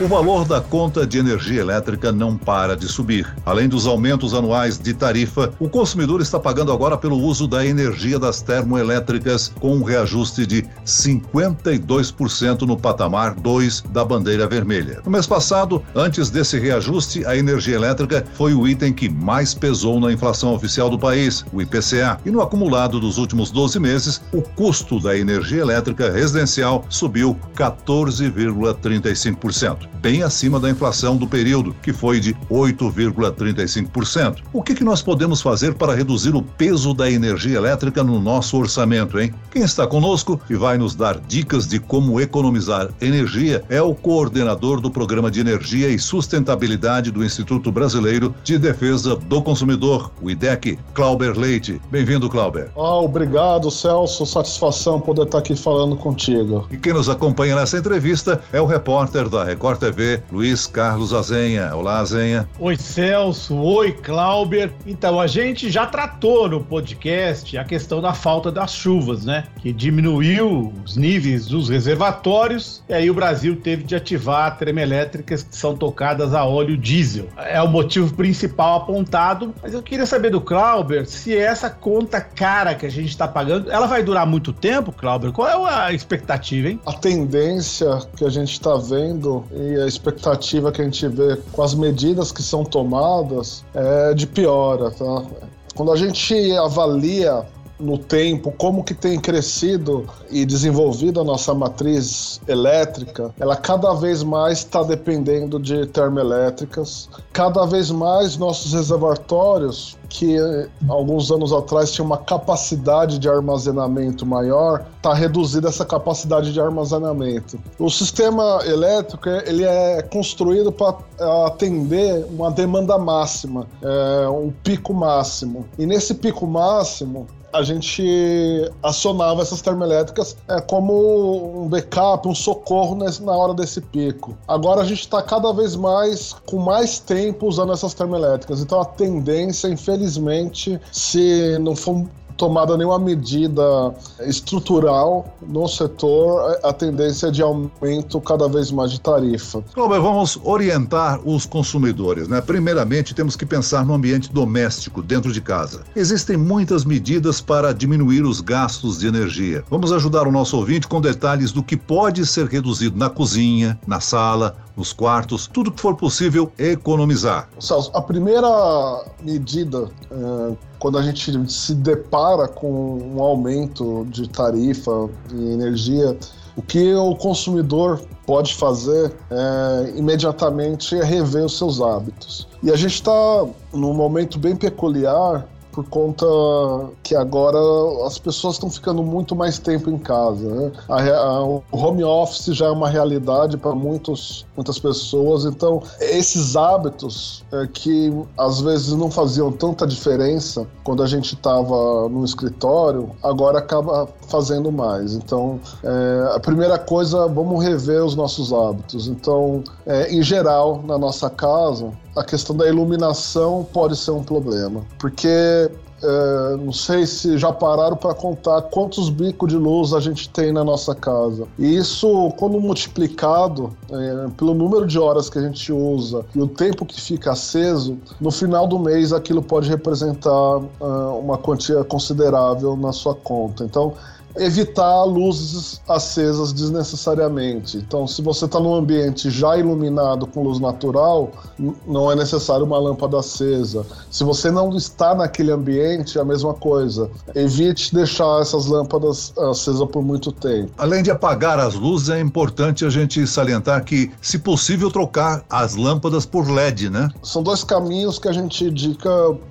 O valor da conta de energia elétrica não para de subir. Além dos aumentos anuais de tarifa, o consumidor está pagando agora pelo uso da energia das termoelétricas, com um reajuste de 52% no patamar 2 da bandeira vermelha. No mês passado, antes desse reajuste, a energia elétrica foi o item que mais pesou na inflação oficial do país, o IPCA. E no acumulado dos últimos 12 meses, o custo da energia elétrica residencial subiu 14,35% bem acima da inflação do período, que foi de 8,35%. O que, que nós podemos fazer para reduzir o peso da energia elétrica no nosso orçamento, hein? Quem está conosco e vai nos dar dicas de como economizar energia é o coordenador do Programa de Energia e Sustentabilidade do Instituto Brasileiro de Defesa do Consumidor, o IDEC, Clauber Leite. Bem-vindo, Clauber. Ah, obrigado, Celso. Satisfação poder estar aqui falando contigo. E quem nos acompanha nessa entrevista é o repórter da Record TV, Luiz Carlos Azenha. Olá, Azenha. Oi, Celso. Oi, Clauber. Então, a gente já tratou no podcast a questão da falta das chuvas, né? Que diminuiu os níveis dos reservatórios e aí o Brasil teve de ativar termoelétricas que são tocadas a óleo diesel. É o motivo principal apontado, mas eu queria saber do Clauber se essa conta cara que a gente está pagando, ela vai durar muito tempo, Clauber? Qual é a expectativa, hein? A tendência que a gente está vendo a expectativa que a gente vê com as medidas que são tomadas é de piora. Tá? Quando a gente avalia no tempo como que tem crescido e desenvolvido a nossa matriz elétrica, ela cada vez mais está dependendo de termoelétricas. Cada vez mais nossos reservatórios, que alguns anos atrás tinha uma capacidade de armazenamento maior, está reduzida essa capacidade de armazenamento. O sistema elétrico ele é construído para atender uma demanda máxima, é, um pico máximo. E nesse pico máximo, a gente acionava essas termoelétricas é, como um backup, um socorro nesse, na hora desse pico. Agora a gente está cada vez mais com mais tempo usando essas termoelétricas. Então a tendência, infelizmente, se não for tomada nenhuma medida estrutural no setor, a tendência é de aumento cada vez mais de tarifa. Cláudio, vamos orientar os consumidores. Né? Primeiramente, temos que pensar no ambiente doméstico, dentro de casa. Existem muitas medidas para diminuir os gastos de energia. Vamos ajudar o nosso ouvinte com detalhes do que pode ser reduzido na cozinha, na sala, nos quartos, tudo que for possível economizar. Celso, a primeira medida é, quando a gente se depara com um aumento de tarifa de energia, o que o consumidor pode fazer é, imediatamente é rever os seus hábitos. E a gente está num momento bem peculiar por conta que agora as pessoas estão ficando muito mais tempo em casa. Né? A, a, o home office já é uma realidade para muitas pessoas, então esses hábitos é, que às vezes não faziam tanta diferença quando a gente estava no escritório, agora acaba fazendo mais. Então, é, a primeira coisa, vamos rever os nossos hábitos. Então, é, em geral, na nossa casa, a questão da iluminação pode ser um problema, porque é, não sei se já pararam para contar quantos bicos de luz a gente tem na nossa casa. E isso, quando multiplicado é, pelo número de horas que a gente usa e o tempo que fica aceso, no final do mês aquilo pode representar uh, uma quantia considerável na sua conta. Então, evitar luzes acesas desnecessariamente. Então, se você está num ambiente já iluminado com luz natural, não é necessário uma lâmpada acesa. Se você não está naquele ambiente, é a mesma coisa. Evite deixar essas lâmpadas acesas por muito tempo. Além de apagar as luzes, é importante a gente salientar que, se possível, trocar as lâmpadas por LED, né? São dois caminhos que a gente indica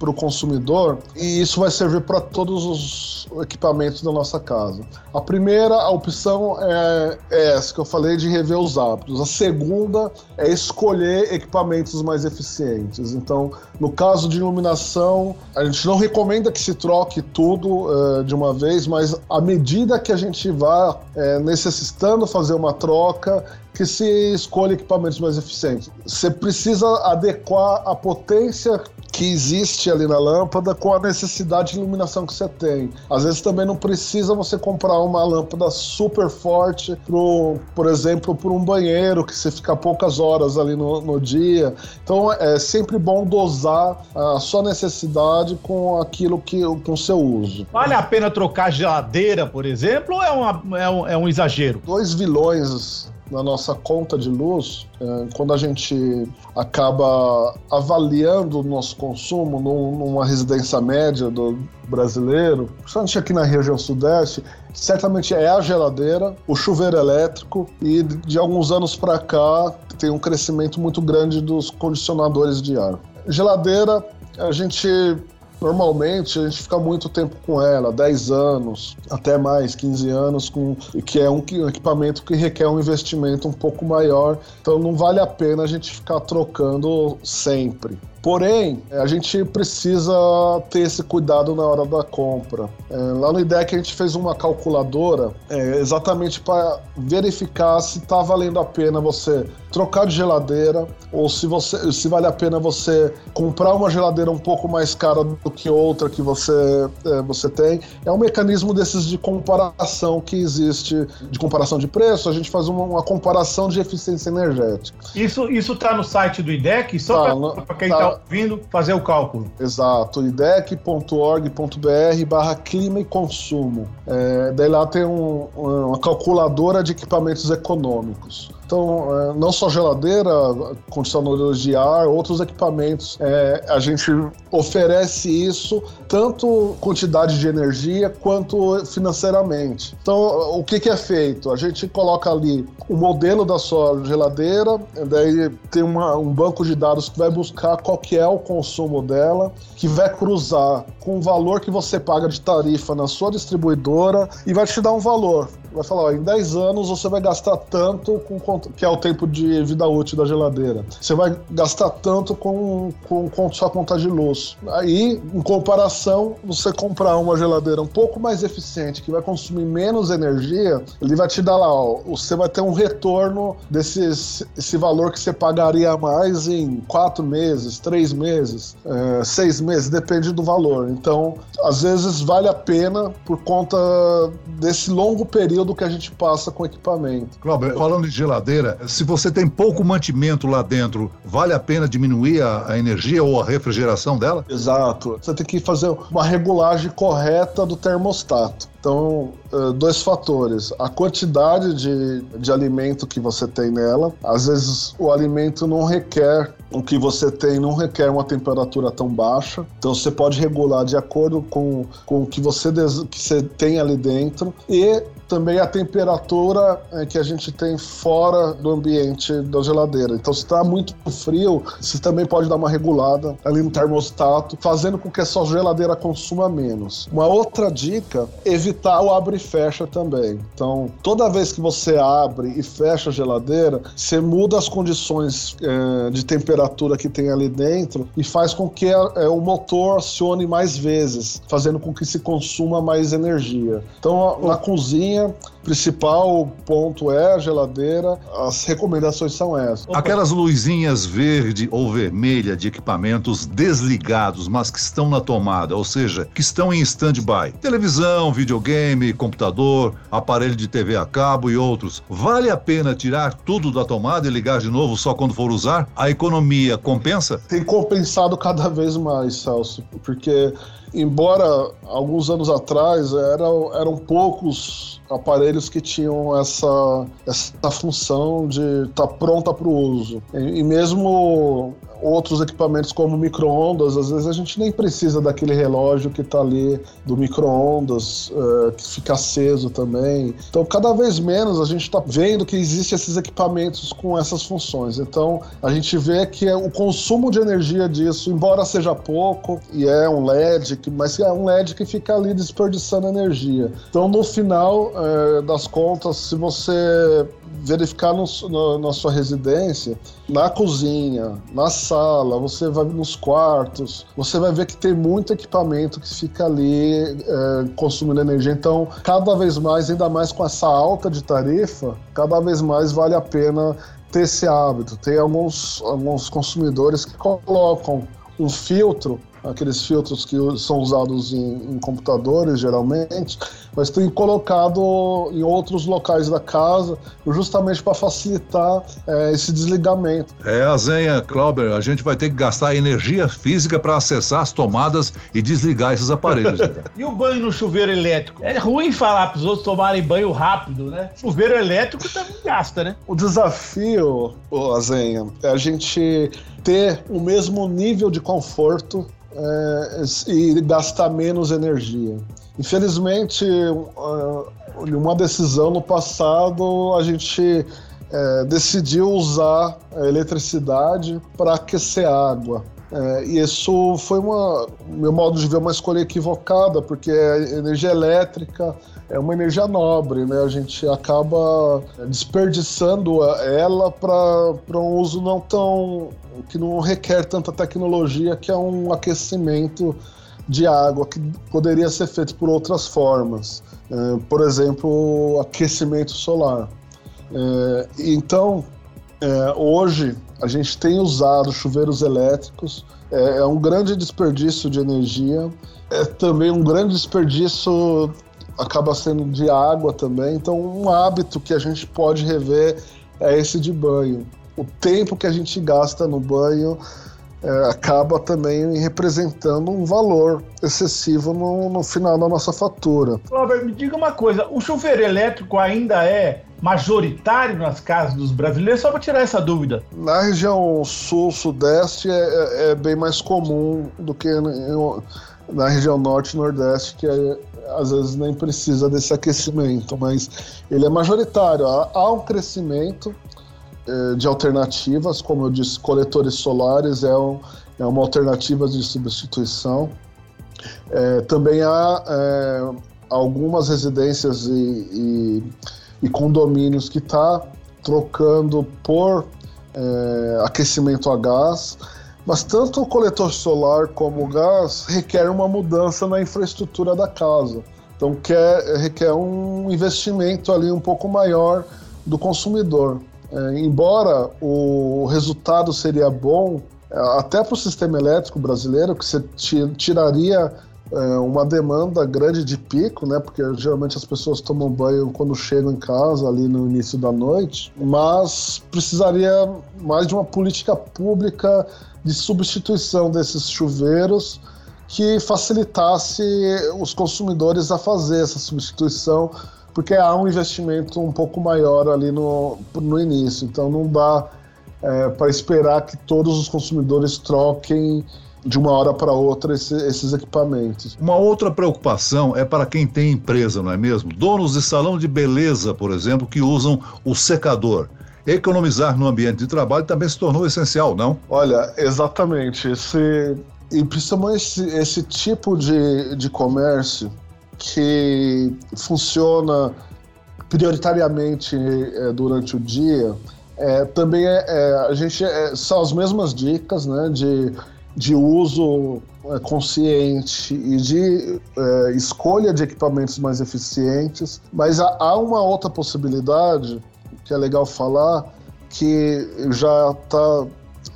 para o consumidor e isso vai servir para todos os equipamentos da nossa casa. A primeira a opção é, é essa que eu falei de rever os hábitos. A segunda é escolher equipamentos mais eficientes. Então, no caso de iluminação, a gente não recomenda que se troque tudo uh, de uma vez, mas à medida que a gente vá uh, necessitando fazer uma troca, que se escolha equipamentos mais eficientes. Você precisa adequar a potência que existe ali na lâmpada com a necessidade de iluminação que você tem. Às vezes também não precisa você comprar uma lâmpada super forte, pro, por exemplo, por um banheiro que você fica poucas horas ali no, no dia. Então é sempre bom dosar a sua necessidade com aquilo que com o seu uso. Vale a pena trocar geladeira, por exemplo, ou é, uma, é, um, é um exagero? Dois vilões na nossa conta de luz, é, quando a gente acaba avaliando o nosso consumo numa residência média do brasileiro, principalmente aqui na região sudeste, certamente é a geladeira, o chuveiro elétrico e de alguns anos para cá tem um crescimento muito grande dos condicionadores de ar. Geladeira, a gente Normalmente a gente fica muito tempo com ela, 10 anos, até mais, 15 anos, com, que é um equipamento que requer um investimento um pouco maior, então não vale a pena a gente ficar trocando sempre. Porém, a gente precisa ter esse cuidado na hora da compra. É, lá no IDEC a gente fez uma calculadora é, exatamente para verificar se está valendo a pena você trocar de geladeira ou se, você, se vale a pena você comprar uma geladeira um pouco mais cara do que outra que você, é, você tem. É um mecanismo desses de comparação que existe, de comparação de preço, a gente faz uma, uma comparação de eficiência energética. Isso está no site do IDEC? Só tá, para quem está tá ouvindo fazer o cálculo. Exato, idec.org.br barra clima e consumo. É, daí lá tem um, uma calculadora de equipamentos econômicos. Então, é, não só geladeira, condicionadores de ar, outros equipamentos. É, a gente oferece isso tanto quantidade de energia quanto financeiramente. Então, o que, que é feito? A gente coloca ali o modelo da sua geladeira, daí tem uma, um banco de dados que vai buscar qual que é o consumo dela, que vai cruzar com o valor que você paga de tarifa na sua distribuidora e vai te dar um valor vai falar, ó, em 10 anos você vai gastar tanto com que é o tempo de vida útil da geladeira. Você vai gastar tanto com, com, com sua conta de luz. Aí, em comparação, você comprar uma geladeira um pouco mais eficiente, que vai consumir menos energia, ele vai te dar lá, ó, você vai ter um retorno desse esse valor que você pagaria mais em quatro meses, três meses, é, seis meses, depende do valor. Então, às vezes vale a pena por conta desse longo período período que a gente passa com equipamento. Cláudio, falando de geladeira, se você tem pouco mantimento lá dentro, vale a pena diminuir a, a energia ou a refrigeração dela? Exato. Você tem que fazer uma regulagem correta do termostato. Então, eh, dois fatores. A quantidade de, de alimento que você tem nela. Às vezes, o alimento não requer, o que você tem não requer uma temperatura tão baixa. Então, você pode regular de acordo com, com o que você, que você tem ali dentro. E também a temperatura é, que a gente tem fora do ambiente da geladeira. Então, se está muito frio, você também pode dar uma regulada ali no termostato, fazendo com que a sua geladeira consuma menos. Uma outra dica, evitar o abre e fecha também. Então, toda vez que você abre e fecha a geladeira, você muda as condições é, de temperatura que tem ali dentro e faz com que é, o motor acione mais vezes, fazendo com que se consuma mais energia. Então, na cozinha, principal ponto é a geladeira. As recomendações são essas. Aquelas luzinhas verde ou vermelha de equipamentos desligados, mas que estão na tomada, ou seja, que estão em stand-by. Televisão, videogame, computador, aparelho de TV a cabo e outros. Vale a pena tirar tudo da tomada e ligar de novo só quando for usar? A economia compensa? Tem compensado cada vez mais, Celso, porque embora alguns anos atrás eram, eram poucos aparelhos que tinham essa, essa função de estar tá pronta para o uso. E, e mesmo outros equipamentos como micro-ondas, às vezes a gente nem precisa daquele relógio que está ali do micro-ondas, uh, que fica aceso também. Então, cada vez menos a gente está vendo que existem esses equipamentos com essas funções. Então, a gente vê que é o consumo de energia disso, embora seja pouco, e é um LED, mas é um LED que fica ali desperdiçando energia. Então, no final uh, das contas, se você verificar no, no, na sua residência, na cozinha, na sala, você vai nos quartos, você vai ver que tem muito equipamento que fica ali é, consumindo energia. Então, cada vez mais, ainda mais com essa alta de tarifa, cada vez mais vale a pena ter esse hábito. Tem alguns, alguns consumidores que colocam um filtro aqueles filtros que são usados em, em, computadores geralmente, mas tem colocado em outros locais da casa, justamente para facilitar é, esse desligamento. É, a Zenha, Clauber, a gente vai ter que gastar energia física para acessar as tomadas e desligar esses aparelhos. e o banho no chuveiro elétrico? É ruim falar para os outros tomarem banho rápido, né? Chuveiro elétrico também gasta, né? O desafio, Azenha, é a gente ter o mesmo nível de conforto é, e gastar menos energia. Infelizmente, uma decisão no passado, a gente é, decidiu usar a eletricidade para aquecer água. É, e isso foi uma, meu modo de ver, uma escolha equivocada, porque a energia elétrica é uma energia nobre, né? A gente acaba desperdiçando ela para um uso não tão que não requer tanta tecnologia, que é um aquecimento de água que poderia ser feito por outras formas, é, por exemplo, aquecimento solar. É, então, é, hoje a gente tem usado chuveiros elétricos, é, é, um grande desperdício de energia, é também um grande desperdício, acaba sendo de água também. Então, um hábito que a gente pode rever é esse de banho. O tempo que a gente gasta no banho é, acaba também representando um valor excessivo no, no final da nossa fatura. Robert, me diga uma coisa: o chuveiro elétrico ainda é majoritário nas casas dos brasileiros? Só para tirar essa dúvida. Na região sul-sudeste é, é, é, bem mais comum do que na região norte e nordeste, que é, às vezes nem precisa desse aquecimento, mas ele é majoritário. Há, há um crescimento de alternativas, como eu disse, coletores solares é, um, é uma alternativa de substituição. É, também há é, algumas residências e, e e condomínios que está trocando por é, aquecimento a gás, mas tanto o coletor solar como o gás requer uma mudança na infraestrutura da casa. Então quer, requer um investimento ali um pouco maior do consumidor. É, embora o resultado seria bom, é, até para o sistema elétrico brasileiro, que você tiraria é, uma demanda grande de pico, né? Porque geralmente as pessoas tomam banho quando chegam em casa, ali no início da noite, mas precisaria mais de uma política pública de substituição desses chuveiros que facilitasse os consumidores a fazer essa substituição, porque há um investimento um pouco maior ali no, no início. Então não dá é, para esperar que todos os consumidores troquem de uma hora para outra esse, esses equipamentos. Uma outra preocupação é para quem tem empresa, não é mesmo? Donos de salão de beleza, por exemplo, que usam o secador. Economizar no ambiente de trabalho também se tornou essencial, não? Olha, exatamente. Esse, e principalmente esse, esse tipo de, de comércio que funciona prioritariamente é, durante o dia, é, também é, a gente é, são as mesmas dicas, né, de de uso consciente e de escolha de equipamentos mais eficientes, mas há, há uma outra possibilidade que é legal falar que já está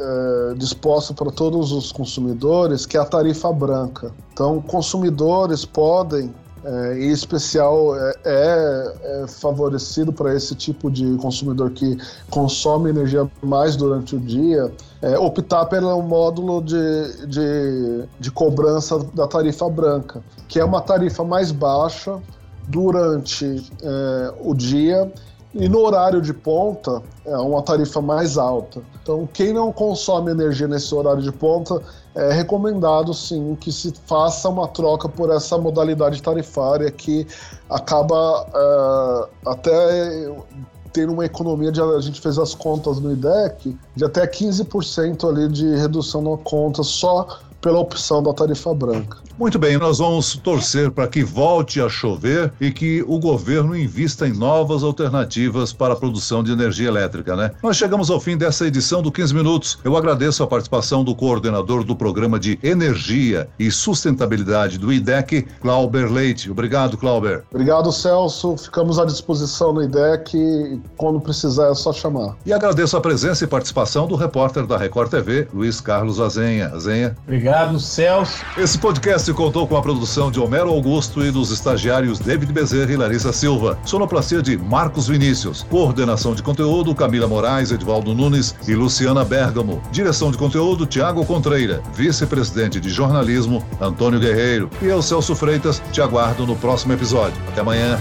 é, disposta para todos os consumidores, que é a tarifa branca. Então, consumidores podem é, em especial é, é, é favorecido para esse tipo de consumidor que consome energia mais durante o dia, é, optar pelo módulo de, de, de cobrança da tarifa branca, que é uma tarifa mais baixa durante é, o dia e no horário de ponta é uma tarifa mais alta. Então, quem não consome energia nesse horário de ponta, é recomendado sim que se faça uma troca por essa modalidade tarifária que acaba é, até tendo uma economia de a gente fez as contas no IDEC de até 15% ali de redução na conta só pela opção da tarifa branca. Muito bem, nós vamos torcer para que volte a chover e que o governo invista em novas alternativas para a produção de energia elétrica, né? Nós chegamos ao fim dessa edição do 15 Minutos. Eu agradeço a participação do coordenador do programa de Energia e Sustentabilidade do IDEC, Clauber Leite. Obrigado, Clauber. Obrigado, Celso. Ficamos à disposição no IDEC. Quando precisar, é só chamar. E agradeço a presença e participação do repórter da Record TV, Luiz Carlos Azenha. Azenha. Obrigado, Celso. Esse podcast contou com a produção de Homero Augusto e dos estagiários David Bezerra e Larissa Silva. Sonoplastia de Marcos Vinícius. Coordenação de conteúdo Camila Moraes, Edvaldo Nunes e Luciana Bergamo. Direção de conteúdo Tiago Contreira. Vice-presidente de jornalismo Antônio Guerreiro. E eu, Celso Freitas, te aguardo no próximo episódio. Até amanhã.